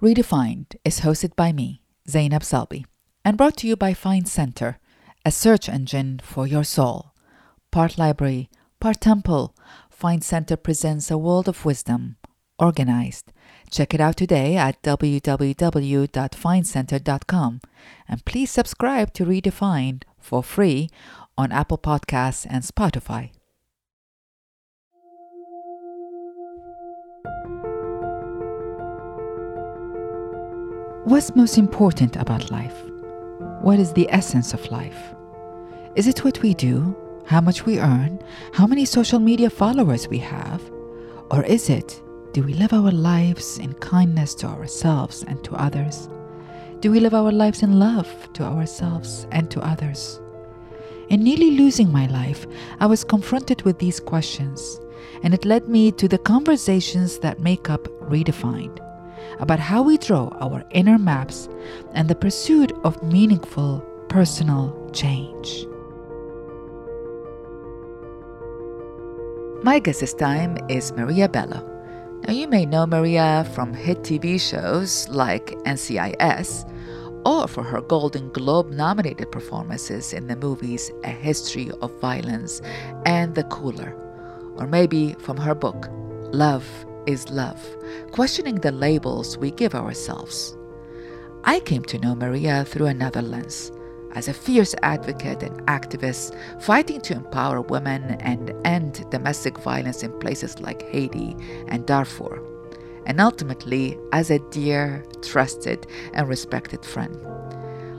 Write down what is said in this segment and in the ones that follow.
Redefined is hosted by me, Zainab Salbi, and brought to you by Find Center, a search engine for your soul. Part library, part temple, Find Center presents a world of wisdom, organized. Check it out today at www.findcenter.com and please subscribe to Redefined for free on Apple Podcasts and Spotify. What's most important about life? What is the essence of life? Is it what we do, how much we earn, how many social media followers we have? Or is it, do we live our lives in kindness to ourselves and to others? Do we live our lives in love to ourselves and to others? In nearly losing my life, I was confronted with these questions, and it led me to the conversations that make up Redefined about how we draw our inner maps and the pursuit of meaningful personal change. My guest this time is Maria Bello. Now, you may know Maria from hit TV shows like NCIS or for her Golden Globe nominated performances in the movies A History of Violence and The Cooler, or maybe from her book Love is love, questioning the labels we give ourselves. I came to know Maria through another lens, as a fierce advocate and activist fighting to empower women and end domestic violence in places like Haiti and Darfur, and ultimately as a dear, trusted, and respected friend.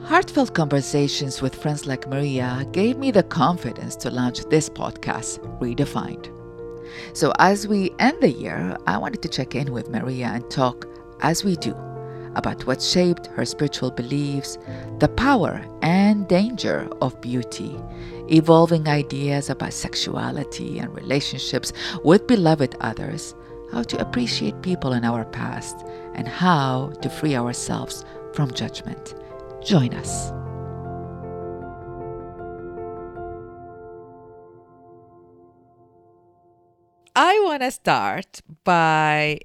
Heartfelt conversations with friends like Maria gave me the confidence to launch this podcast, Redefined. So, as we end the year, I wanted to check in with Maria and talk, as we do, about what shaped her spiritual beliefs, the power and danger of beauty, evolving ideas about sexuality and relationships with beloved others, how to appreciate people in our past, and how to free ourselves from judgment. Join us. I want to start by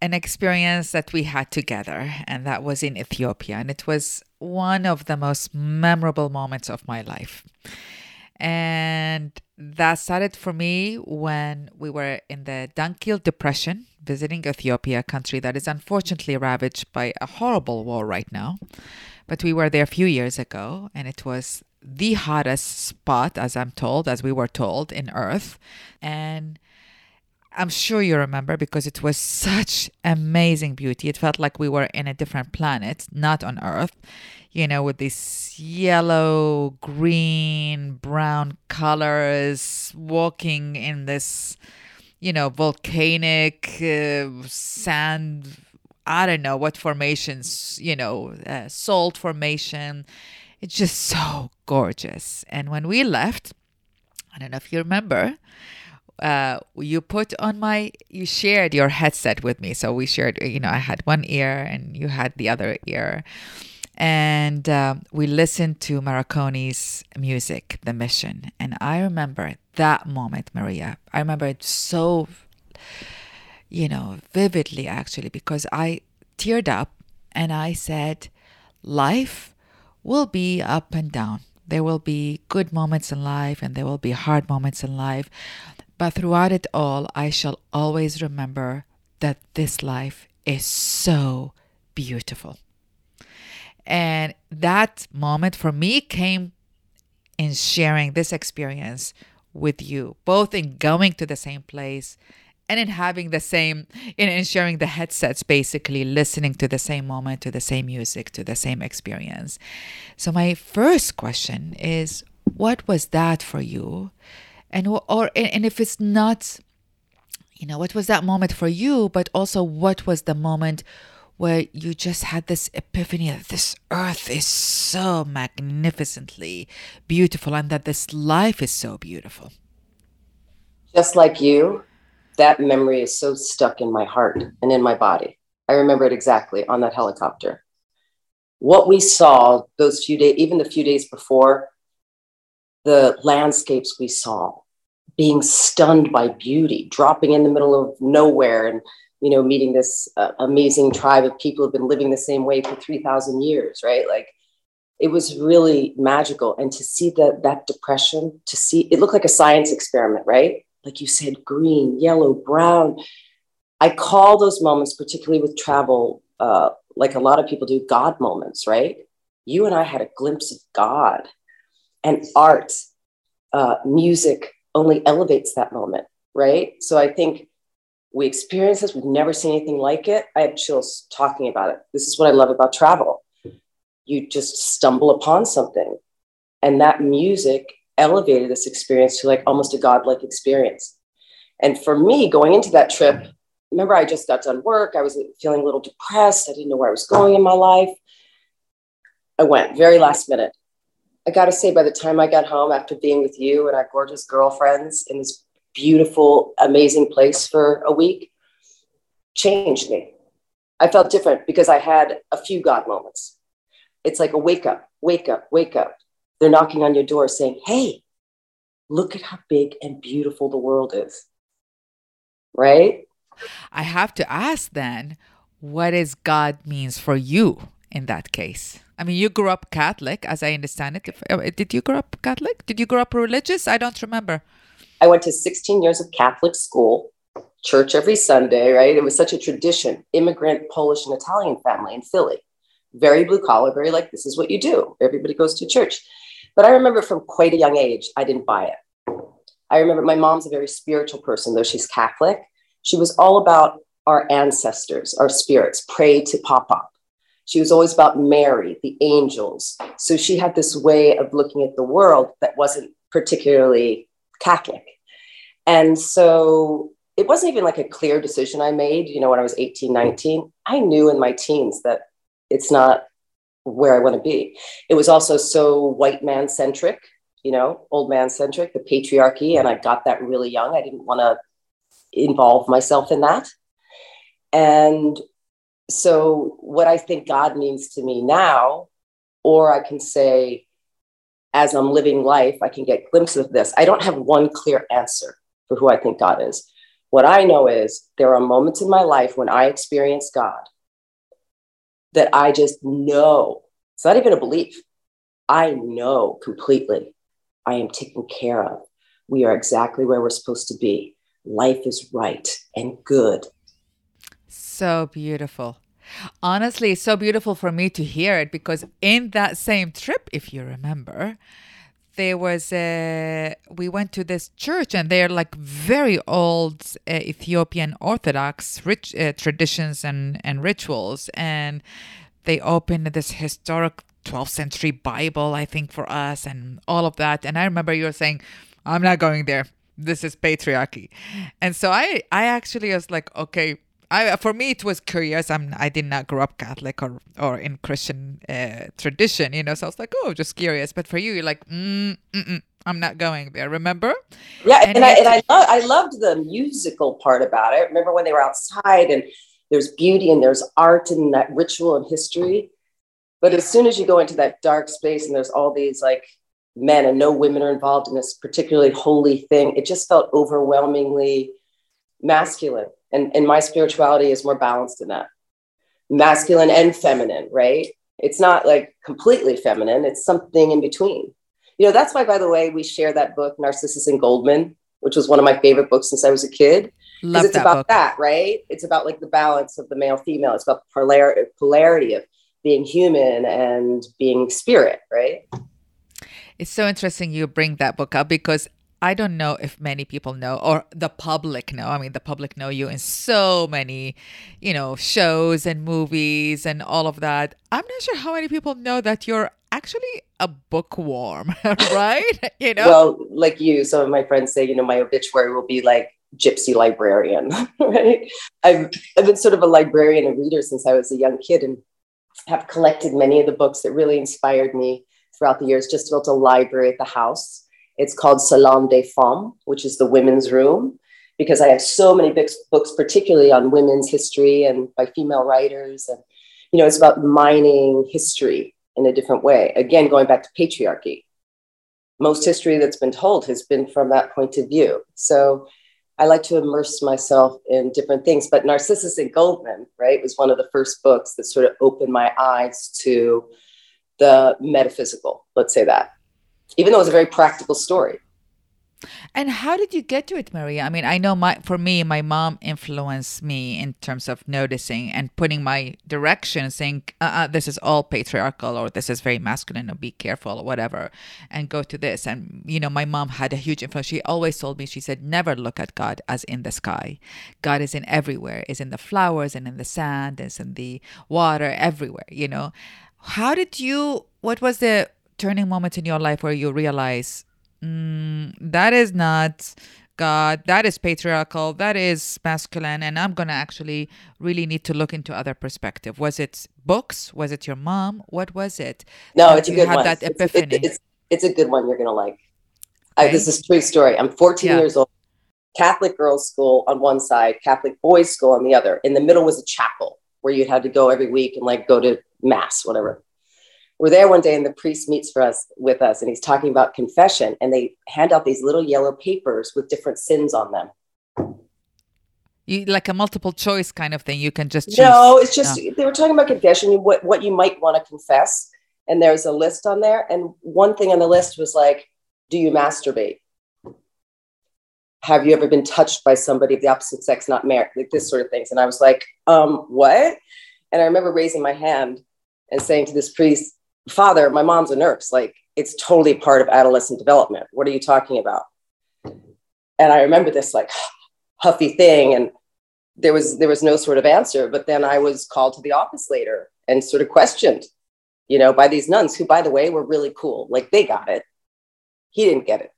an experience that we had together, and that was in Ethiopia. And it was one of the most memorable moments of my life. And that started for me when we were in the Danakil Depression, visiting Ethiopia, a country that is unfortunately ravaged by a horrible war right now. But we were there a few years ago, and it was the hottest spot, as I'm told, as we were told, in Earth. And I'm sure you remember because it was such amazing beauty. It felt like we were in a different planet, not on Earth, you know, with these yellow, green, brown colors, walking in this, you know, volcanic uh, sand. I don't know what formations, you know, uh, salt formation. It's just so gorgeous. And when we left, I don't know if you remember, uh, you put on my you shared your headset with me. So we shared you know i had one ear and you had the other ear. And uh, we listened to Morricone's music the mission. And i remember that moment maria. I remember it so you know vividly actually because i teared up and i said life will be up and down. There will be good moments in life and there will be hard moments in life but throughout it all, I shall always remember that this life is so beautiful. And that moment for me came in sharing this experience with you, both in going to the same place and in having the same, in, in sharing the headsets, basically listening to the same moment, to the same music, to the same experience. So, my first question is what was that for you? And or and if it's not you know what was that moment for you but also what was the moment where you just had this epiphany that this earth is so magnificently beautiful and that this life is so beautiful? Just like you that memory is so stuck in my heart and in my body. I remember it exactly on that helicopter. What we saw those few days even the few days before the landscapes we saw being stunned by beauty, dropping in the middle of nowhere and you know, meeting this uh, amazing tribe of people who've been living the same way for 3,000 years, right? Like it was really magical. And to see that, that depression, to see it looked like a science experiment, right? Like you said, green, yellow, brown. I call those moments, particularly with travel, uh, like a lot of people do, God moments, right? You and I had a glimpse of God and art, uh, music only elevates that moment, right? So I think we experience this. We've never seen anything like it. I have chills talking about it. This is what I love about travel. You just stumble upon something, and that music elevated this experience to like almost a godlike experience. And for me, going into that trip, remember I just got done work. I was feeling a little depressed. I didn't know where I was going in my life. I went very last minute. I got to say, by the time I got home after being with you and our gorgeous girlfriends in this beautiful, amazing place for a week, changed me. I felt different because I had a few God moments. It's like a wake up, wake up, wake up. They're knocking on your door saying, Hey, look at how big and beautiful the world is. Right? I have to ask then, what is God means for you in that case? I mean, you grew up Catholic, as I understand it. Uh, did you grow up Catholic? Did you grow up religious? I don't remember. I went to 16 years of Catholic school, church every Sunday, right? It was such a tradition, immigrant Polish and Italian family in Philly. Very blue collar, very like, this is what you do. Everybody goes to church. But I remember from quite a young age, I didn't buy it. I remember my mom's a very spiritual person, though she's Catholic. She was all about our ancestors, our spirits, pray to Papa. She was always about Mary, the angels. So she had this way of looking at the world that wasn't particularly Catholic. And so it wasn't even like a clear decision I made, you know, when I was 18, 19. I knew in my teens that it's not where I want to be. It was also so white man centric, you know, old man centric, the patriarchy. And I got that really young. I didn't want to involve myself in that. And so, what I think God means to me now, or I can say, as I'm living life, I can get glimpses of this. I don't have one clear answer for who I think God is. What I know is there are moments in my life when I experience God that I just know. It's not even a belief. I know completely I am taken care of. We are exactly where we're supposed to be. Life is right and good. So beautiful. Honestly, it's so beautiful for me to hear it because in that same trip, if you remember, there was a we went to this church and they're like very old uh, Ethiopian Orthodox rich uh, traditions and and rituals. And they opened this historic 12th century Bible I think for us and all of that. And I remember you were saying I'm not going there. This is patriarchy. And so I I actually was like okay I, for me, it was curious. I'm, I did not grow up Catholic or, or in Christian uh, tradition, you know. So I was like, oh, just curious. But for you, you're like, mm, I'm not going there. Remember? Yeah, and, and I and I, lo- I loved the musical part about it. Remember when they were outside and there's beauty and there's art and that ritual and history. But as soon as you go into that dark space and there's all these like men and no women are involved in this particularly holy thing, it just felt overwhelmingly masculine and, and my spirituality is more balanced in that. Masculine and feminine right? It's not like completely feminine. It's something in between. You know that's why by the way we share that book narcissus and goldmund which was one of my favorite books since i was a kid. Because it's that about book. that right? It's about like the balance of the male female. It's about the polar- polarity of being human and being spirit right? It's so interesting you bring that book up because I don't know if many people know or the public know. I mean, the public know you in so many, you know, shows and movies and all of that. I'm not sure how many people know that you're actually a bookworm, right? you know? Well, like you, some of my friends say, you know, my obituary will be like gypsy librarian, right? I've, I've been sort of a librarian and reader since I was a young kid and have collected many of the books that really inspired me throughout the years, just built a library at the house it's called Salon des Femmes, which is the women's room, because I have so many books, particularly on women's history and by female writers. And, you know, it's about mining history in a different way. Again, going back to patriarchy. Most history that's been told has been from that point of view. So I like to immerse myself in different things. But Narcissus and Goldmund, right, was one of the first books that sort of opened my eyes to the metaphysical, let's say that, even though it was a very practical story. And how did you get to it, Maria? I mean, I know my for me, my mom influenced me in terms of noticing and putting my direction, saying, uh-uh, "This is all patriarchal," or "This is very masculine," or "Be careful," or whatever, and go to this. And you know, my mom had a huge influence. She always told me, she said, "Never look at God as in the sky. God is in everywhere. Is in the flowers and in the sand. Is in the water. Everywhere." You know, how did you? What was the turning moment in your life where you realize mm, that is not God, that is patriarchal, that is masculine, and I'm gonna actually really need to look into other perspective. Was it books? Was it your mom? What was it? No, it's a good had one. that epiphany. It's, it's, it's, a good one. You're gonna like. Okay. I, this is true story. I'm 14 yeah. years old. Catholic girls' school on one side, Catholic boys' school on the other. In the middle was a chapel where you had to go every week and like go to mass, whatever we're there one day and the priest meets for us with us and he's talking about confession and they hand out these little yellow papers with different sins on them. You like a multiple choice kind of thing. You can just choose. no it's just they were talking about confession what, what you might want to confess and there's a list on there and one thing on the list was like do you masturbate? Have you ever been touched by somebody of the opposite sex not married? Like this sort of things and i was like um what? And i remember raising my hand and saying to this priest father, my mom's a nurse. Like it's totally part of adolescent development. What are you talking about? And I remember this like huffy thing and there was there was no sort of answer but then i was called to the office later and sort of questioned you know by these nuns who by the way were really cool like they got it he didn't get it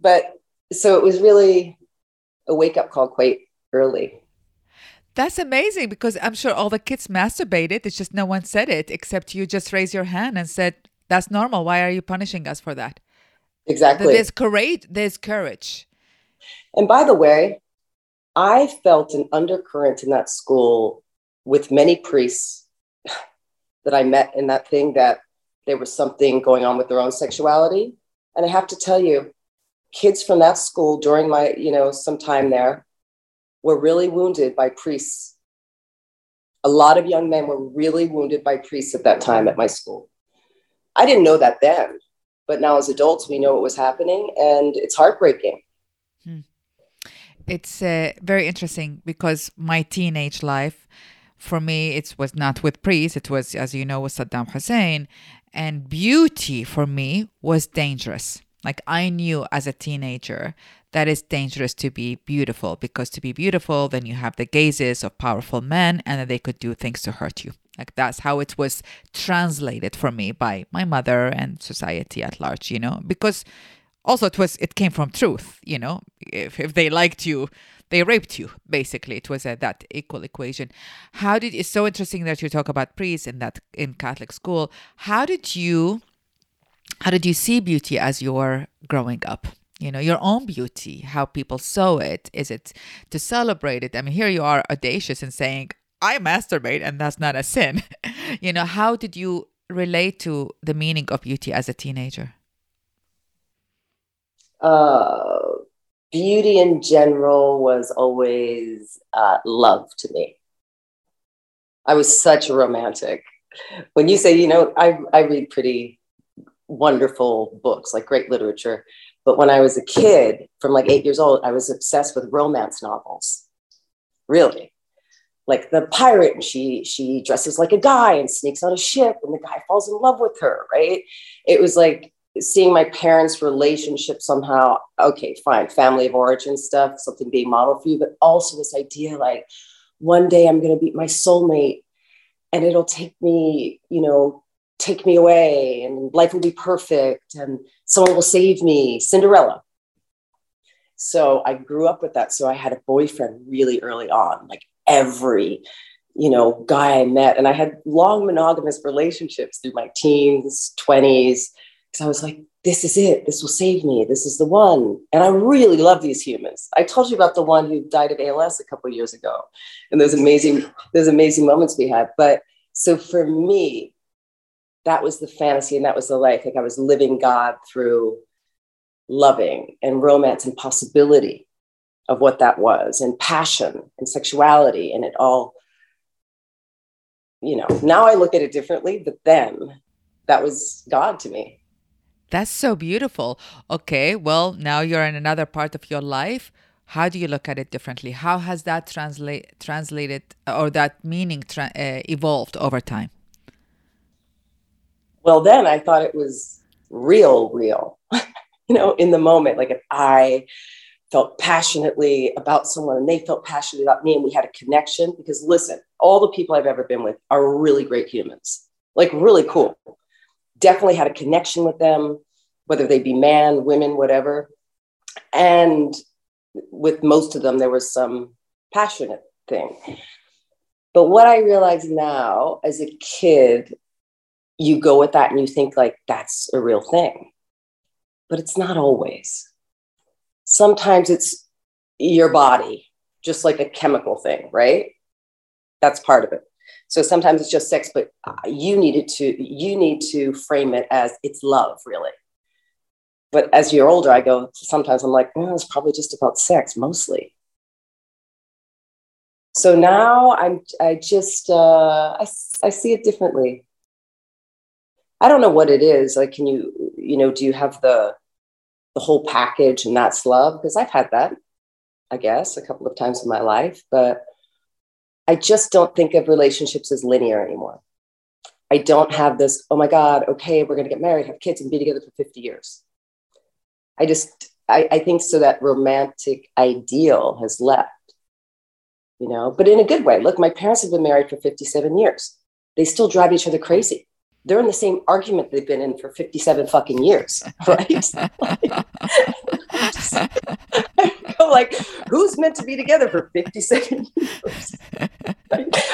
but so it was really a wake up call quite early that's amazing because I'm sure all the kids masturbated. It's just no one said it except you just raised your hand and said, That's normal. Why are you punishing us for that? Exactly. There's courage. There's courage. And by the way, I felt an undercurrent in that school with many priests that I met in that thing that there was something going on with their own sexuality. And I have to tell you, kids from that school during my, you know, some time there were really wounded by priests. A lot of young men were really wounded by priests at that time at my school. I didn't know that then, but now as adults, we know what was happening and it's heartbreaking. Hmm. It's uh, very interesting because my teenage life, for me, it was not with priests. It was, as you know, with Saddam Hussein. And beauty for me was dangerous. Like I knew as a teenager that it's dangerous to be beautiful because to be beautiful, then you have the gazes of powerful men and then they could do things to hurt you. Like that's how it was translated for me by my mother and society at large, you know, because also it was it came from truth, you know. If if they liked you, they raped you basically. It was a, that equal equation. How did it's so interesting that you talk about priests in that in catholic school. How did you how did you see beauty as you were growing up you know your own beauty how people saw it. Is it to celebrate it? I mean here you are audacious and saying i masturbate and that's not a sin. You know how did you relate to the meaning of beauty as a teenager? Uh, beauty in general was always uh, love to me. I was such a romantic. When you say you know i, I read pretty wonderful books like great literature but when I was a kid, from like eight years old, I was obsessed with romance novels. Really. Like the pirate, and she she dresses like a guy and sneaks on a ship, and the guy falls in love with her, right? It was like seeing my parents' relationship somehow, okay, fine, family of origin stuff, something being modeled for you, but also this idea like one day I'm gonna meet my soulmate and it'll take me, you know, take me away and life will be perfect and someone will save me, Cinderella. So I grew up with that. So I had a boyfriend really early on, like every, you know, guy I met. And I had long monogamous relationships through my teens, 20s. Because I was like, this is it. This will save me. This is the one. And I really love these humans. I told you about the one who died of ALS a couple years ago and those amazing, those amazing moments we had. But so for me, that was the fantasy and that was the life. Like I was living God through loving and romance and possibility. of what that was and passion and sexuality and it all you know now i look at it differently but then that was god to me that's so beautiful okay well now you're in another part of your life how do you look at it differently how has that translate translated or that meaning tra- uh, evolved over time well then i thought it was real real you know in the moment. Like if i felt passionately about someone and they felt passionately about me and we had a connection because listen all the people i've ever been with are really great humans like really cool. Definitely had a connection with them whether they be man women whatever. And with most of them there was some passionate thing. But what i realize now as a kid you go with that and you think like that's a real thing but it's not always sometimes it's your body, just like a chemical thing, right? That's part of it. So sometimes it's just sex, but you needed to you need to frame it as it's love, really. But as you're older, I go sometimes I'm like, well, it's probably just about sex mostly. So now I'm I just uh, I I see it differently. I don't know what it is. Like, can you you know do you have the the whole package and that's love because I've had that, I guess, a couple of times in my life, but I just don't think of relationships as linear anymore. I don't have this, oh my God, okay, we're going to get married, have kids, and be together for 50 years. I just, I, I think so that romantic ideal has left, you know, but in a good way. Look, my parents have been married for 57 years. They still drive each other crazy they're in the same argument they've been in for 57 fucking years, right? like, who's meant to be together for 57 years?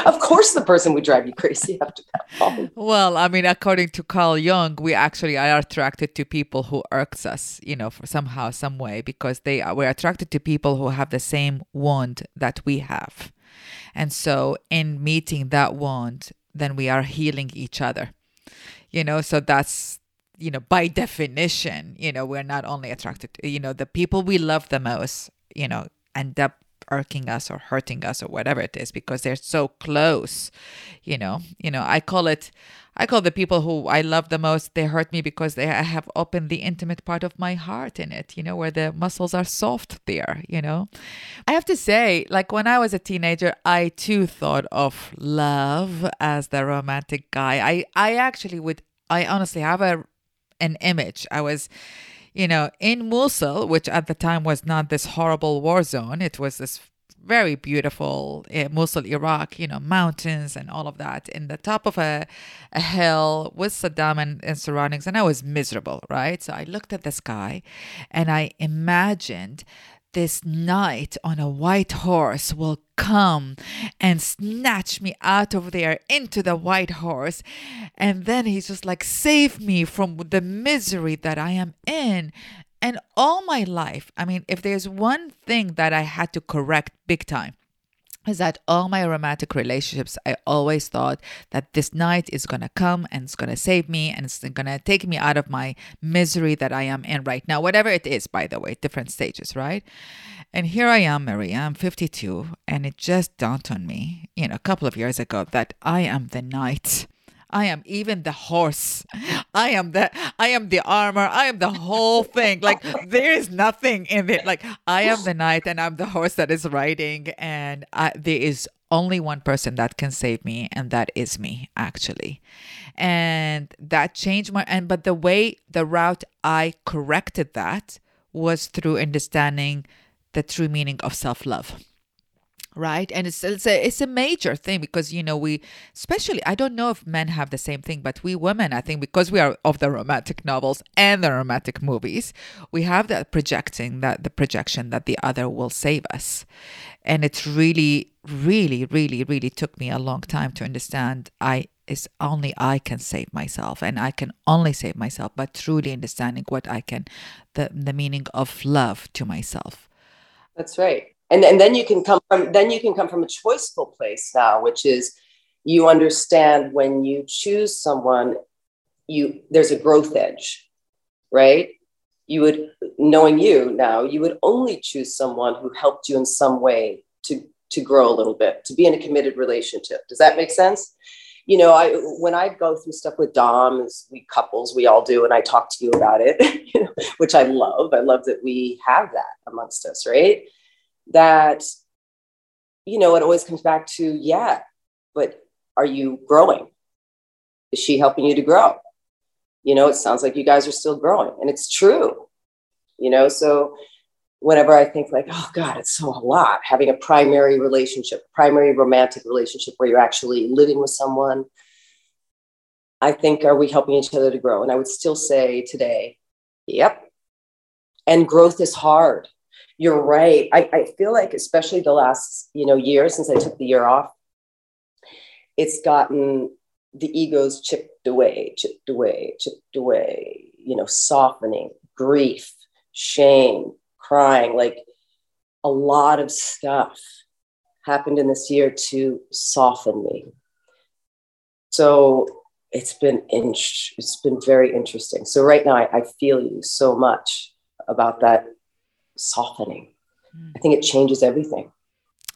Of course, the person would drive you crazy after that. Well, I mean, according to Carl Jung, we actually are attracted to people who irks us, you know, for somehow, some way, because they are, we're attracted to people who have the same wound that we have. And so, in meeting that wound, then we are healing each other you know so that's you know by definition you know we're not only attracted to you know the people we love the most you know end up irking us or hurting us or whatever it is because they're so close you know? You know i call it i call the people who i love the most they hurt me because they have opened the intimate part of my heart in it you know where the muscles are soft there you know? I have to say like when i was a teenager i too thought of love as the romantic guy. I i actually would i honestly have a an image. I was you know, in Mosul, which at the time was not this horrible war zone, it was this very beautiful uh, Mosul, Iraq, you know, mountains and all of that in the top of a, a hill with Saddam and, and surroundings. And I was miserable, right? So I looked at the sky and I imagined this knight on a white horse will come and snatch me out of there into the white horse. And then he's just like, save me from the misery that I am in. And all my life, I mean, if there's one thing that I had to correct big time, is that all my romantic relationships, I always thought that this knight is to come and it's to save me and it's to take me out of my misery that I am in right now, whatever it is, by the way, different stages, right? And here I am, Maria, I'm 52, and it just dawned on me, you know, a couple of years ago that I am the knight I am even the horse. I am the I am the armor. I am the whole thing. Like there is nothing in it. Like I am the knight and I'm the horse that is riding and I, there is only one person that can save me and that is me actually. And that changed my and but the way the route I corrected that was through understanding the true meaning of self-love right? And it's it's a it's a major thing because you know we especially i don't know if men have the same thing but we women i think because we are of the romantic novels and the romantic movies we have that projecting that the projection that the other will save us. And it's really really really really took me a long time to understand i is only i can save myself and i can only save myself but truly understanding what i can the the meaning of love to myself. That's right and, and then you can come from then you can come from a choiceful place now which is you understand when you choose someone you there's a growth edge right you would, knowing you now, you would only choose someone who helped you in some way to, to grow a little bit, to be in a committed relationship. Does that make sense? You know, I when I go through stuff with doms we couples, we all do, and I talk to you about it, you know, which I love. I love that we have that amongst us, right? That, you know, it always comes back to, yeah, but are you growing? Is she helping you to grow? You know, it sounds like you guys are still growing, and it's true. You know, so whenever I think like, oh God, it's so a lot having a primary relationship, primary romantic relationship where you're actually living with someone. I think, are we helping each other to grow? And I would still say today, yep. And growth is hard. You're right. I, I feel like, especially the last, you know, year since I took the year off, it's gotten the ego's chipped away, chipped away, chipped away, you know, softening, grief, shame, crying. Like a lot of stuff happened in this year to soften me. So it's been in, it's been very interesting. So right now I, I feel you so much about that softening. Mm. I think it changes everything.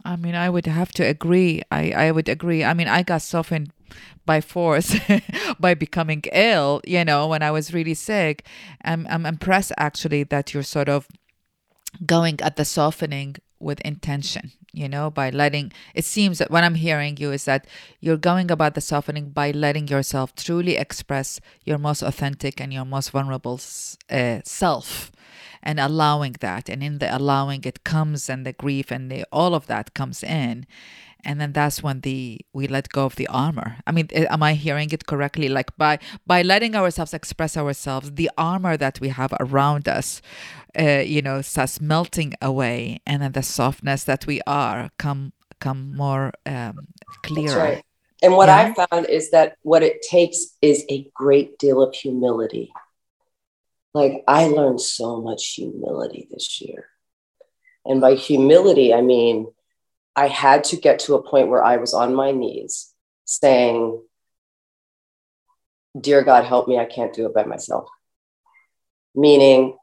I mean, I would have to agree. I, I would agree. I mean, I got softened by force by becoming ill, you know, when I was really sick. I'm, I'm impressed actually that you're sort of going at the softening with intention, you know, by letting it seems that what I'm hearing you is that you're going about the softening by letting yourself truly express your most authentic and your most vulnerable uh, self and allowing that. And in the allowing it comes and the grief and the all of that comes in and then that's when the we let go of the armor i mean eh, am i hearing it correctly like by by letting ourselves express ourselves the armor that we have around us uh, you know starts melting away and then the softness that we are come come more um clearer right. and what yeah? i found is that what it takes is a great deal of humility like I learned so much humility this year. And by humility, I mean, I had to get to a point where I was on my knees saying, Dear God, help me. I can't do it by myself. Meaning,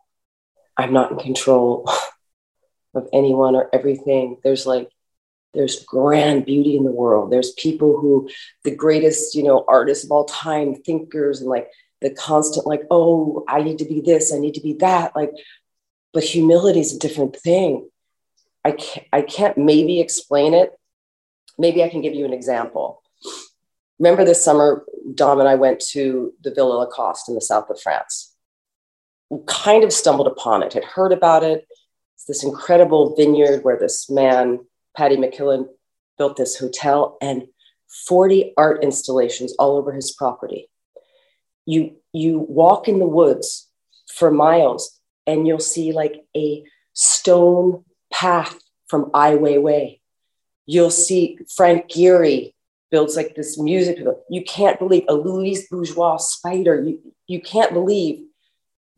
I'm not in control of anyone or everything. There's like, there's grand beauty in the world. There's people who, the greatest, you know, artists of all time, thinkers, and like the constant like oh i need to be this i need to be that like but humility is a different thing i can't i can't maybe explain it. Maybe i can give you an example. Remember this summer dom and i went to the Villa La Coste in the south of france. We kind of stumbled upon it had heard about it. It's this incredible vineyard where this man paddy mckillen built this hotel and 40 art installations all over his property. You you walk in the woods for miles and you'll see like a stone path from Ai Weiwei. You'll see Frank Gehry builds like this music. You can't believe a Louise Bourgeois spider. You, you can't believe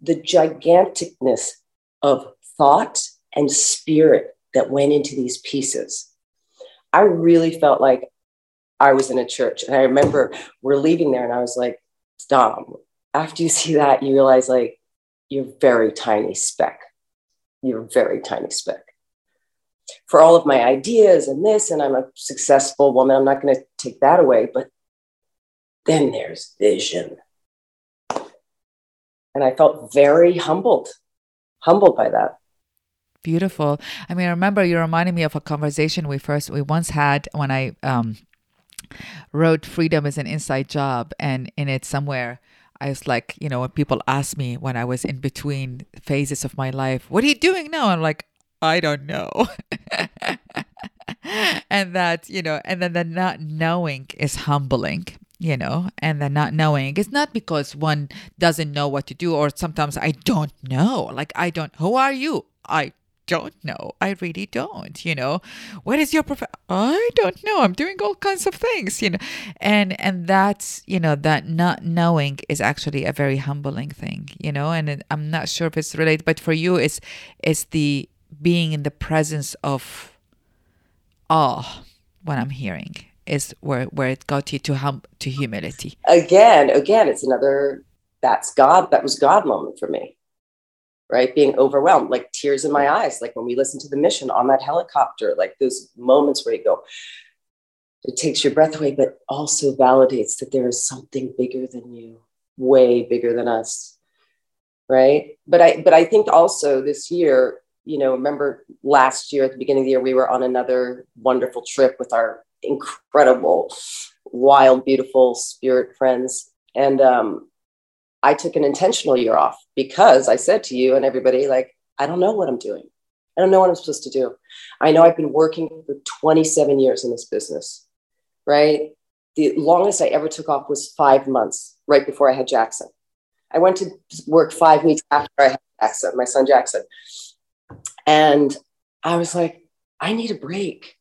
the giganticness of thought and spirit that went into these pieces. I really felt like I was in a church. And I remember we're leaving there and I was like, Dom, after you see that, you realize like you're very tiny speck. You're a very tiny speck. For all of my ideas and this, and I'm a successful woman, I'm not going to take that away. But then there's vision. And I felt very humbled, humbled by that. Beautiful. I mean, I remember you reminded me of a conversation we first we once had when I um, wrote freedom is an inside job and in it somewhere I was like, you know, when people ask me when I was in between phases of my life, what are you doing now? I'm like, I don't know. and that, you know, and then the not knowing is humbling, you know, and the not knowing is not because one doesn't know what to do, or sometimes I don't know. Like, I don't, who are you? I don't know. I really don't, you know. What is your prof? I don't know. I'm doing all kinds of things, you know. And and that's, you know, that not knowing is actually a very humbling thing, you know. And I'm not sure if it's related, but for you it's it's the being in the presence of awe what I'm hearing is where where it got you to hum to humility. Again, again, it's another that's God, that was God moment for me right? Being overwhelmed, like tears in my eyes, like when we listen to the mission on that helicopter, like those moments where you go, it takes your breath away, but also validates that there is something bigger than you, way bigger than us. Right. But I but I think also this year, you know, remember last year at the beginning of the year, we were on another wonderful trip with our incredible, wild, beautiful spirit friends. And um, I took an intentional year off because I said to you and everybody, like, I don't know what I'm doing. I don't know what I'm supposed to do. I know I've been working for 27 years in this business, right? The longest I ever took off was five months right before I had Jackson. I went to work five weeks after I had Jackson, my son Jackson. And I was like, I need a break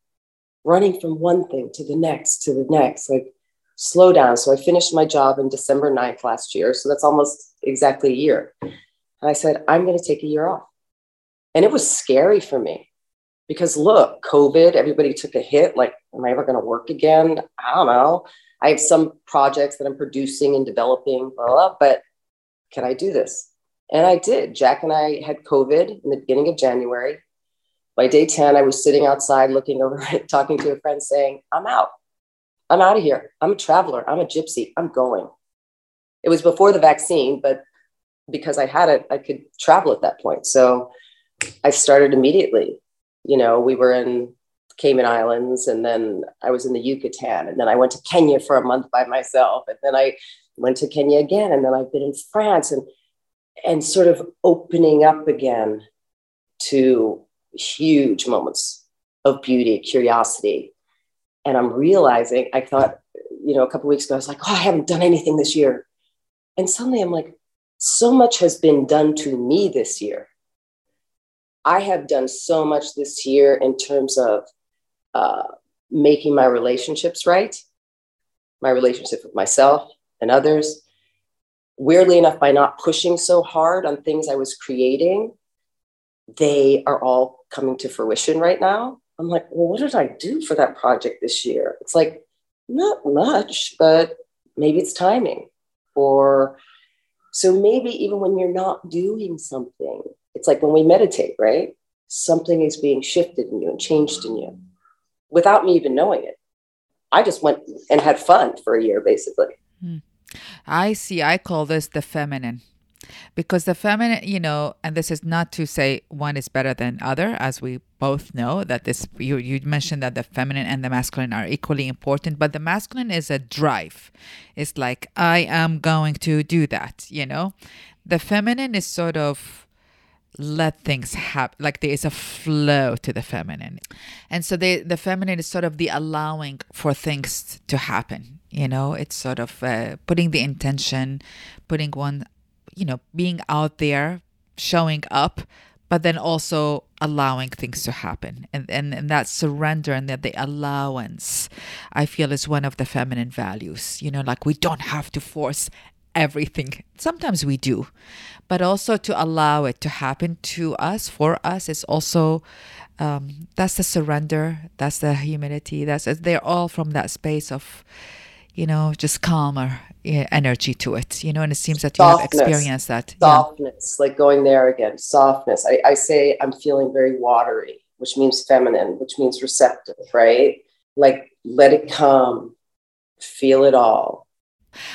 running from one thing to the next to the next. Like, slow down. So I finished my job in December 9th last year. So that's almost exactly a year. And I said, I'm going to take a year off. And it was scary for me because look, COVID, everybody took a hit. Like, am I ever going to work again? I don't know. I have some projects that I'm producing and developing, blah, blah, but can I do this? And I did. Jack and I had COVID in the beginning of January. By day 10, I was sitting outside looking over, talking to a friend saying, I'm out. I'm out of here. I'm a traveler. I'm a gypsy. I'm going. It was before the vaccine, but because I had it, I could travel at that point. So I started immediately. You know, we were in Cayman Islands and then I was in the Yucatan and then I went to Kenya for a month by myself and then I went to Kenya again and then I've been in France and and sort of opening up again to huge moments of beauty, curiosity, and I'm realizing, I thought, you know, a couple weeks ago, I was like, oh, I haven't done anything this year. And suddenly I'm like, so much has been done to me this year. I have done so much this year in terms of uh, making my relationships right, my relationship with myself and others. Weirdly enough, by not pushing so hard on things I was creating, they are all coming to fruition right now. I'm like, well, what did I do for that project this year? It's like, not much, but maybe it's timing. Or so maybe even when you're not doing something, it's like when we meditate, right? Something is being shifted in you and changed in you without me even knowing it. I just went and had fun for a year, basically. Hmm. I see. I call this the feminine because the feminine you know and this is not to say one is better than other as we both know that this you, you mentioned that the feminine and the masculine are equally important but the masculine is a drive it's like i am going to do that you know the feminine is sort of let things happen like there is a flow to the feminine and so the the feminine is sort of the allowing for things to happen you know it's sort of uh, putting the intention putting one you know, being out there, showing up, but then also allowing things to happen. And, and, and that surrender and that the allowance, I feel, is one of the feminine values. You know, like we don't have to force everything. Sometimes we do, but also to allow it to happen to us, for us, is also um, that's the surrender, that's the humility. That's they're all from that space of, you know, just calmer energy to it, you know, and it seems that you softness, have experienced that. Softness, yeah. like going there again, softness. I, I say I'm feeling very watery, which means feminine, which means receptive, right? Like let it come, feel it all.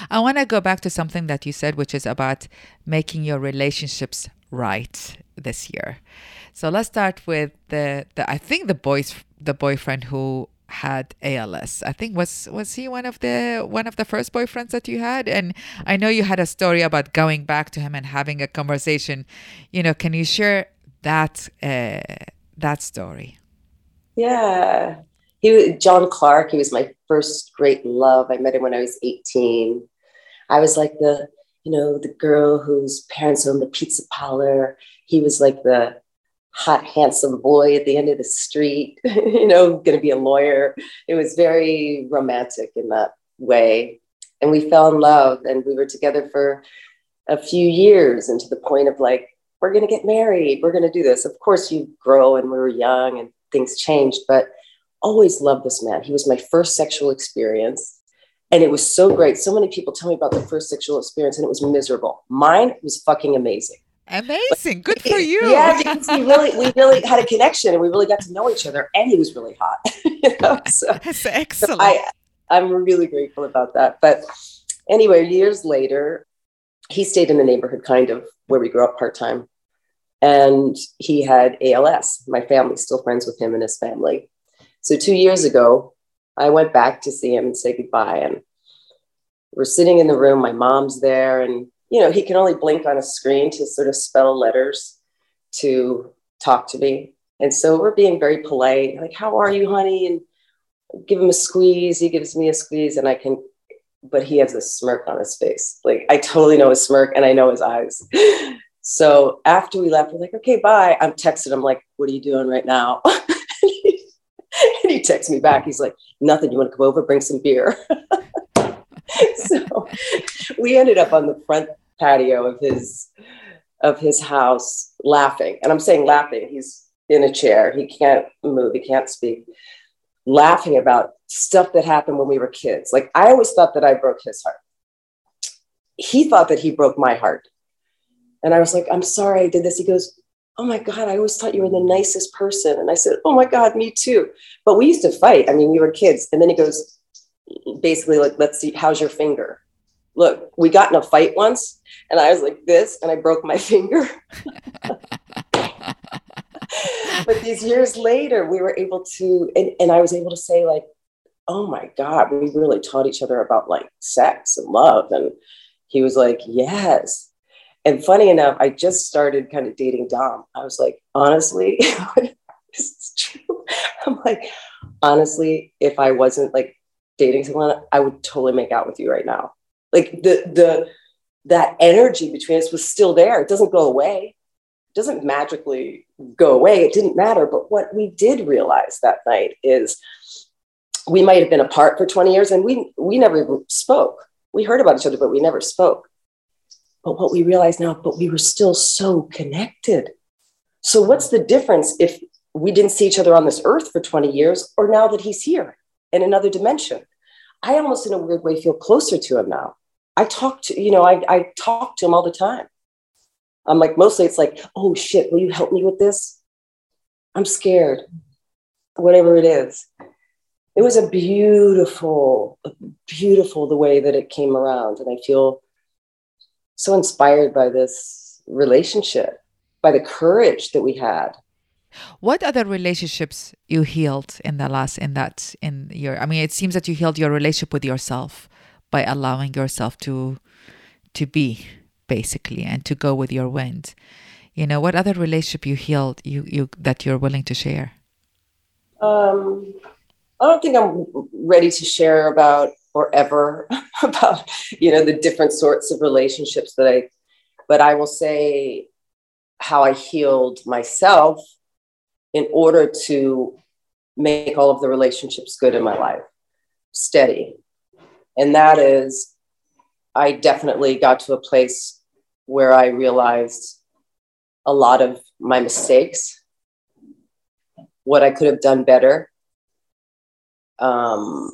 I want to go back to something that you said, which is about making your relationships right this year. So let's start with the, the I think the boys the boyfriend who had ALS. I think was was he one of the one of the first boyfriends that you had? And I know you had a story about going back to him and having a conversation. You know, can you share that uh, that story? Yeah, he John Clark. He was my first great love. I met him when I was eighteen. I was like the you know the girl whose parents owned the pizza parlor. He was like the hot, handsome boy at the end of the street, you know, going to be a lawyer. It was very romantic in that way. And we fell in love and we were together for a few years and to the point of like, we're going to get married. We're going to do this. Of course, you grow and we were young and things changed, but always loved this man. He was my first sexual experience. And it was so great. So many people tell me about their first sexual experience and it was miserable. Mine was fucking amazing Amazing. Good for you. Yeah, because we really we really had a connection and we really got to know each other and he was really hot. you know? so, That's excellent. so I I'm really grateful about that. But anyway, years later, he stayed in the neighborhood kind of where we grew up part-time. And he had ALS. My family's still friends with him and his family. So two years ago, I went back to see him and say goodbye. And we're sitting in the room. My mom's there, and you know he can only blink on a screen to sort of spell letters to talk to me. And so we're being very polite, like, "How are you, honey?" And give him a squeeze. He gives me a squeeze, and I can. But he has a smirk on his face. Like I totally know his smirk, and I know his eyes. So after we left, we're like, "Okay, bye." I'm texting him like, "What are you doing right now?" and he texts me back. He's like, "Nothing. You want to come over? Bring some beer." so we ended up on the front patio of his of his house laughing. And i'm saying laughing. He's in a chair. He can't move. He can't speak. Laughing about stuff that happened when we were kids. Like i always thought that i broke his heart. He thought that he broke my heart. And i was like i'm sorry i did this. He goes oh my god i always thought you were the nicest person. And i said oh my god me too. But we used to fight. I mean we were kids. And then he goes basically like let's see how's your finger? Look we got in a fight once and i was like this and i broke my finger. But these years later we were able to and, and i was able to say like oh my god we really taught each other about like sex and love. And he was like yes and funny enough i just started kind of dating dom i was like honestly this is true i'm like honestly if i wasn't like dating someone, I would totally make out with you right now. Like the the that energy between us was still there. It doesn't go away. It doesn't magically go away. It didn't matter. But what we did realize that night is we might have been apart for 20 years and we we never even spoke. We heard about each other, but we never spoke. But what we realize now, but we were still so connected. So what's the difference if we didn't see each other on this earth for 20 years or now that he's here? in another dimension. I almost, in a weird way, feel closer to him now. I talk to, you know, I, I talk to him all the time. I'm like, mostly it's like, oh shit, will you help me with this? I'm scared, whatever it is. It was a beautiful, beautiful the way that it came around. And I feel so inspired by this relationship, by the courage that we had what other relationships you healed in the last in that in your I mean it seems that you healed your relationship with yourself by allowing yourself to to be basically and to go with your wind. You know, what other relationship you healed you you that you're willing to share? Um I don't think I'm ready to share about or ever about you know the different sorts of relationships that I but I will say how I healed myself in order to make all of the relationships good in my life steady. And that is, I definitely got to a place where I realized a lot of my mistakes, what I could have done better, um,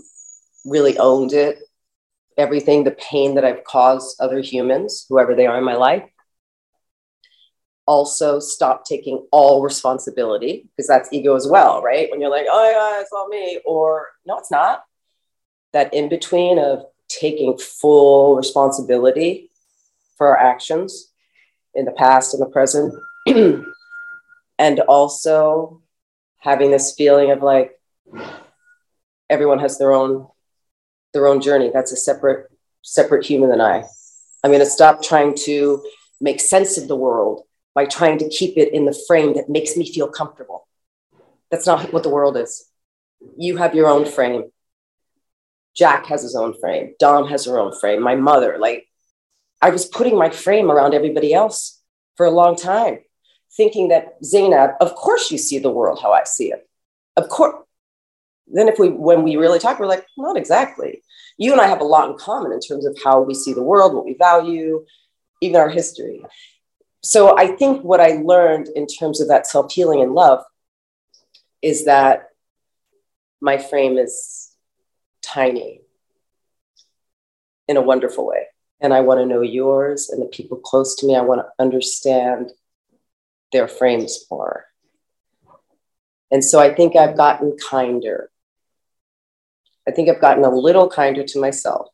really owned it, everything, the pain that I've caused other humans, whoever they are in my life, also stop taking all responsibility because that's ego as well, right? When you're like, oh yeah, it's all me, or no, it's not. That in between of taking full responsibility for our actions in the past and the present, and also having this feeling of like everyone has their own their own journey. That's a separate separate human than I. I'm going to stop trying to make sense of the world by trying to keep it in the frame that makes me feel comfortable. That's not what the world is. You have your own frame. Jack has his own frame. Dom has her own frame. My mother, like, I was putting my frame around everybody else for a long time, thinking that Zainab, of course you see the world how I see it. Of course. Then if we when we really talk, we're like, not exactly. You and I have a lot in common in terms of how we see the world, what we value, even our history so I think what I learned in terms of that self healing and love is that my frame is tiny in a wonderful way. and I want to know yours and the people close to me. I want to understand their frames more. And so I think I've gotten kinder. I think I've gotten a little kinder to myself,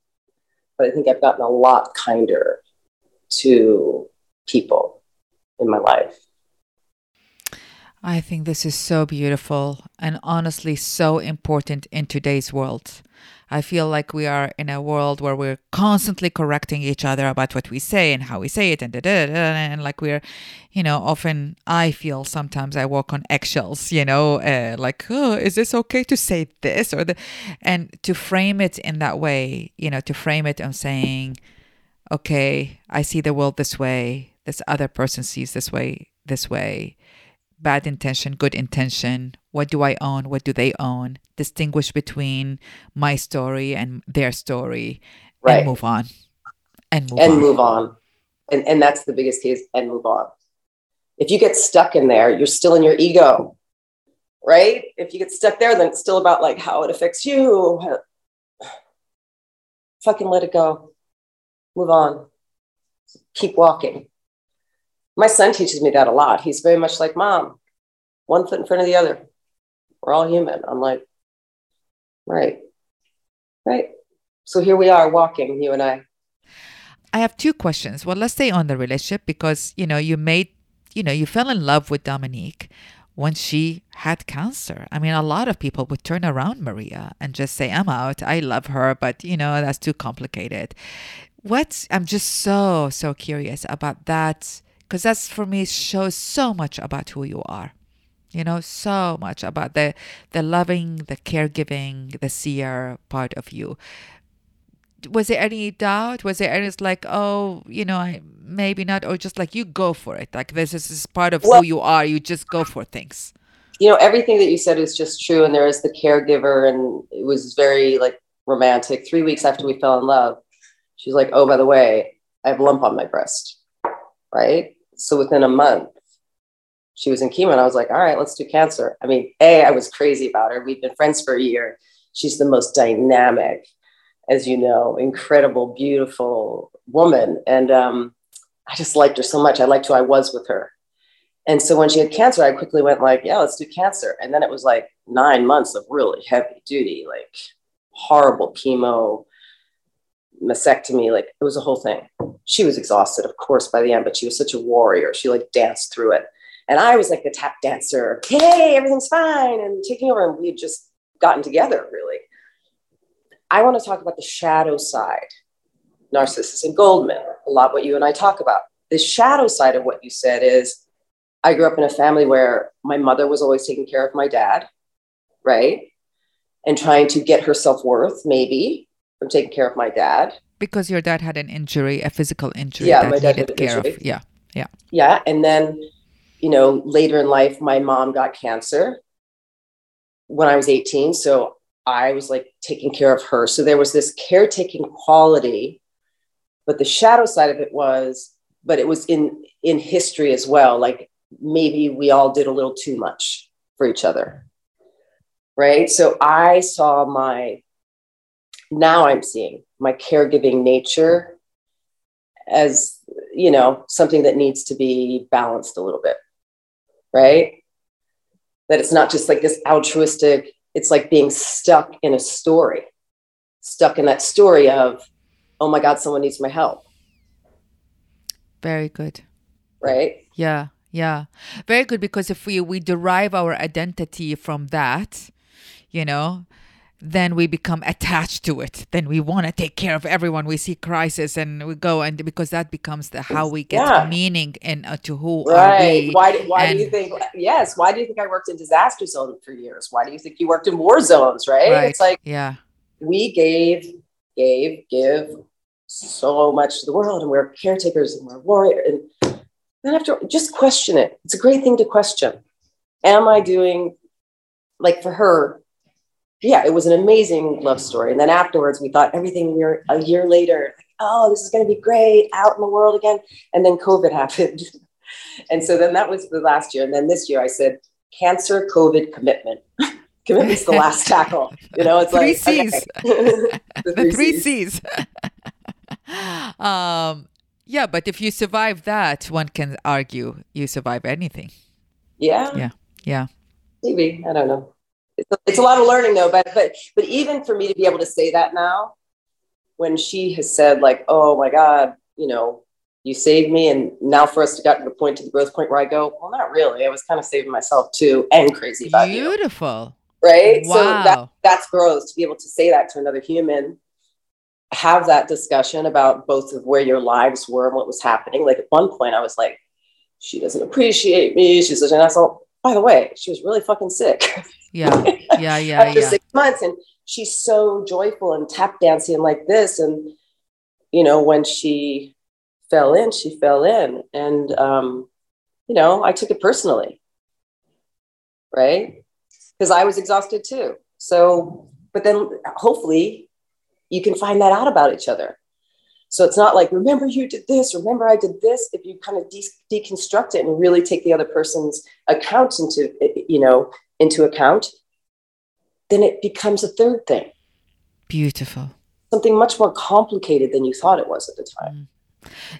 but I think I've gotten a lot kinder to people in my life. I think this is so beautiful and honestly so important in today's world. I feel like we are in a world where we're constantly correcting each other about what we say and how we say it, and and like we're, you know, often I feel sometimes I walk on eggshells, you know, uh, like oh, is this okay to say this or the, and to frame it in that way, you know, to frame it on saying, okay, I see the world this way, this other person sees this way, this way bad intention, good intention. What do I own? What do they own? Distinguish between my story and their story right. and move on. And move and on. move on. And, and that's the biggest case and move on. If you get stuck in there, you're still in your ego, right? If you get stuck there, then it's still about like how it affects you. Fucking let it go. Move on. Keep walking my son teaches me that a lot. He's very much like mom, one foot in front of the other. We're all human. I'm like, right, right. So here we are walking, you and I. I have two questions. Well, let's stay on the relationship because, you know, you made, you know, you fell in love with Dominique when she had cancer. I mean, a lot of people would turn around Maria and just say, I'm out. I love her, but, you know, that's too complicated. What I'm just so, so curious about that because that's for me shows so much about who you are. You know so much about the the loving the caregiving the seer part of you. Was there any doubt? Was there any like oh you know I, maybe not or just like you go for it? Like this is part of well, who you are. You just go for things. You know everything that you said is just true and there is the caregiver and it was very like romantic. Three weeks after we fell in love she's like oh by the way i have a lump on my breast. Right so within a month, she was in chemo, and I was like, all right, let's do cancer. I mean, A, I was crazy about her. We've been friends for a year. She's the most dynamic, as you know, incredible, beautiful woman. And um, I just liked her so much. I liked who I was with her. And so when she had cancer, I quickly went like, yeah, let's do cancer. And then it was like nine months of really heavy duty, like horrible chemo, mastectomy, like it was a whole thing. She was exhausted, of course, by the end, but she was such a warrior. She like danced through it. And I was like the tap dancer, hey, everything's fine, and taking over. And we had just gotten together, really. I want to talk about the shadow side, Narcissus and Goldman, a lot what you and I talk about. The shadow side of what you said is I grew up in a family where my mother was always taking care of my dad, right? And trying to get her self worth, maybe, from taking care of my dad. Because your dad had an injury, a physical injury yeah, that my dad needed care injury. of. Yeah. Yeah. Yeah. And then, you know, later in life, my mom got cancer when I was 18. So I was like taking care of her. So there was this caretaking quality, but the shadow side of it was, but it was in in history as well. Like maybe we all did a little too much for each other. Right. So I saw my now I'm seeing my caregiving nature as, you know, something that needs to be balanced a little bit, right? That it's not just like this altruistic, it's like being stuck in a story, stuck in that story of, oh my God, someone needs my help. Very good. Right? Yeah. Yeah. Very good because if we we derive our identity from that, you know, then we become attached to it. Then we want to take care of everyone. We see crisis and we go and because that becomes the how we get yeah. meaning and uh, to who right. are we. Why? Why and, do you think? Yes. Why do you think I worked in disaster zone for years? Why do you think you worked in war zones? Right. right. It's like yeah, we gave, gave, give so much to the world, and we're caretakers and we're warriors. And then after, just question it. It's a great thing to question. Am I doing like for her? Yeah, it was an amazing love story. And then afterwards, we thought everything we were a year later, like, oh, this is going to be great out in the world again. And then COVID happened. and so then that was the last year. And then this year I said, cancer, COVID, commitment. Commitment's the last tackle. You know, it's three like C's. Okay. the, three, the three C's. C's. um, yeah, but if you survive that, one can argue you survive anything. Yeah. Yeah. Yeah. Maybe. I don't know. It's a, lot of learning though, but but but even for me to be able to say that now, when she has said like, "Oh my God, you know, you saved me," and now for us to get to the point to the growth point where I go, "Well, not really. I was kind of saving myself too, and crazy about Beautiful. you." Beautiful. Right. Wow. So that that's growth to be able to say that to another human have that discussion about both of where your lives were and what was happening. Like at one point, I was like, she doesn't appreciate me. She's such an asshole. By the way, she was really fucking sick. Yeah. Yeah. Yeah. After yeah. six months, and she's so joyful and tap dancing like this. And you know, when she fell in, she fell in, and um, you know, I took it personally, right? Because I was exhausted too. So, but then hopefully you can find that out about each other. So it's not like, remember you did this, remember I did this. If you kind of de- deconstruct it and really take the other person's account into, you know, into account, then it becomes a third thing, Beautiful. something much more complicated than you thought it was at the time. Mm.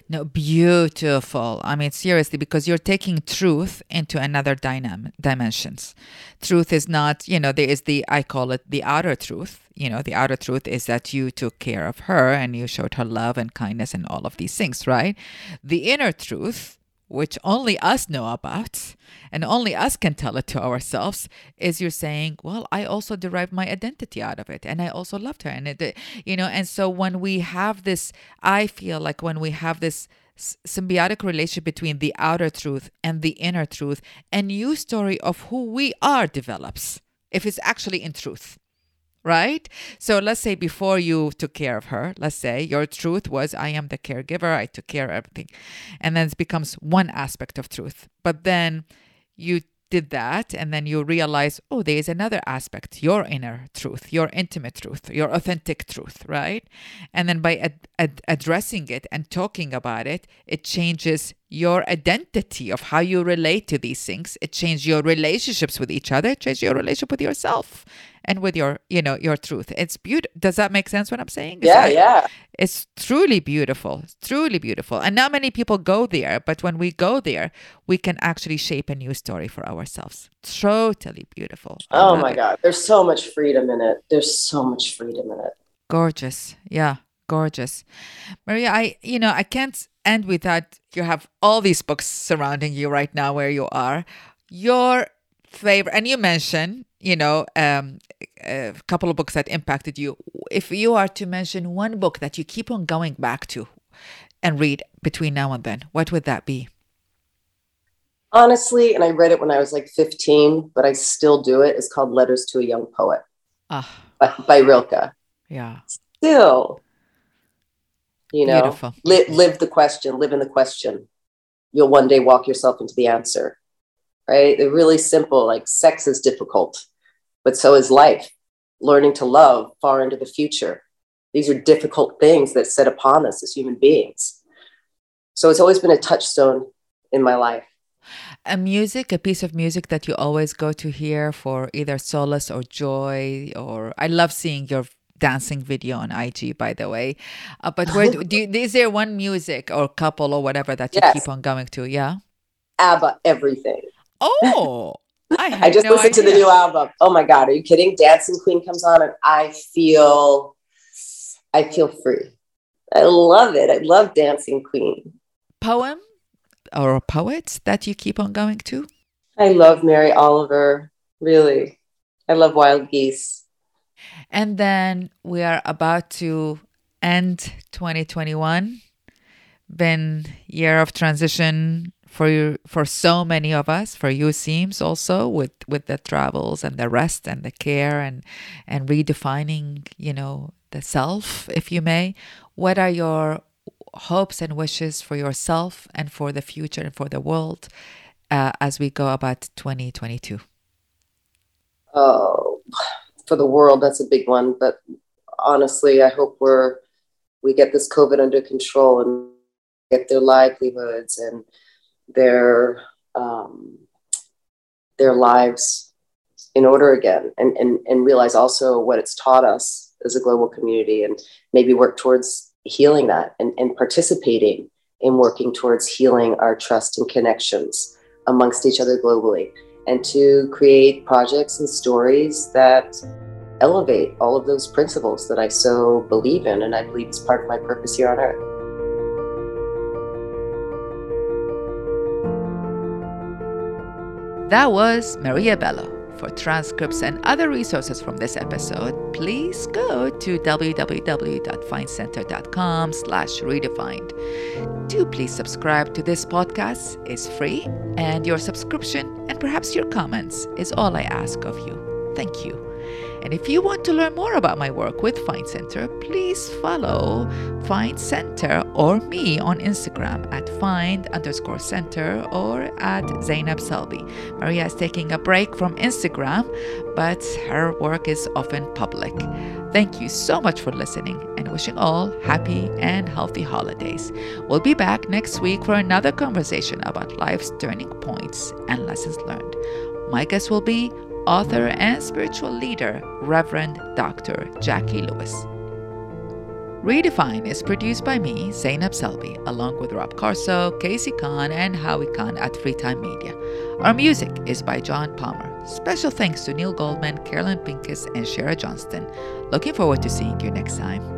No, beautiful. I mean, seriously, because you're taking truth into another dynam- dimensions. Truth is not, you know, there is the, I call it the outer truth. You know, the outer truth is that you took care of her and you showed her love and kindness and all of these things, right? The inner truth, which only us know about and only us can tell it to ourselves, is you're saying, well, I also derived my identity out of it and I also loved her. And it, you know, and so when we have this, I feel like when we have this symbiotic relationship between the outer truth and the inner truth, a new story of who we are develops if it's actually in truth right? So let's say before you took care of her, let's say your truth was, I am the caregiver, I took care of everything. And then it becomes one aspect of truth. But then you did that, and then you realize, oh, there is another aspect, your inner truth, your intimate truth, your authentic truth, right? And then by ad- ad- addressing it and talking about it, it changes your identity of how you relate to these things. It changes your relationships with each other, it changes your relationship with yourself and with your, you know, your truth. It's beautiful. Does that make sense what I'm saying? Yeah, yeah. it's truly beautiful. It's truly beautiful. And not many people go there, but when we go there, we can actually shape a new story for ourselves. Totally beautiful. Oh my it. God. There's so much freedom in it. There's so much freedom in it. Gorgeous. Yeah, gorgeous. Maria, I you know, I can't end without you have all these books surrounding you right now where you are. Your favorite and you mentioned, you know, um a couple of books that impacted you. If you are to mention one book that you keep on going back to and read between now and then, what would that be? Honestly, and I read it when I was like 15, but I still do it. It's called Letters to a Young Poet Ah, by, by Rilke. yeah. Still, you know, Beautiful. li- live the question, live in the question. You'll one day walk yourself into the answer, right? They're really simple. Like sex is difficult, but so is life. Learning to love far into the future. These are difficult things that set upon us as human beings. So it's always been a touchstone in my life. a music, a piece of music that you always go to hear for either solace or joy, or I love seeing your dancing video on IG, by the way. Uh, but where do, do you, is there one music or couple or whatever that you Yes. keep on going to? Yeah. ABBA, everything. Oh, I, I just no listened to the new album. Oh my God, are you kidding? Dancing Queen comes on and I feel, I feel free. I love it. I love Dancing Queen. poem or poets that you keep on going to. I love Mary Oliver. Really. I love Wild Geese. And then we are about to end 2021. Been year of transition for for so many of us. For you seems also with with the travels and the rest and the care and and redefining, you know, the self, if you may. What are your hopes and wishes for yourself and for the future and for the world uh, as we go about 2022? Oh, for the world, that's a big one. But honestly, I hope we're, we get this COVID under control and get their livelihoods and their, um, their lives in order again and, and, and realize also what it's taught us as a global community and maybe work towards healing that and, and participating in working towards healing our trust and connections amongst each other globally and to create projects and stories that elevate all of those principles that I so believe in and I believe is part of my purpose here on earth. That was Maria Bello. For transcripts and other resources from this episode, please go to www.findcenter.com slash redefined. Do please subscribe to this podcast. It's free, and your subscription and perhaps your comments is all I ask of you. Thank you. And if you want to learn more about my work with Find Center, please follow Find Center or me on Instagram at find underscore center or at Zainab Salbi. Maria is taking a break from Instagram, but her work is often public. Thank you so much for listening and wishing all happy and healthy holidays. We'll be back next week for another conversation about life's turning points and lessons learned. My guest will be author and spiritual leader, Reverend Dr. Jacqui Lewis. Redefine is produced by me, Zainab Salbi, along with Rob Carso, Casey Khan, and Howie Khan at Freetime Media. Our music is by John Palmer. Special thanks to Neil Goldman, Carolyn Pincus, and Shara Johnston. Looking forward to seeing you next time.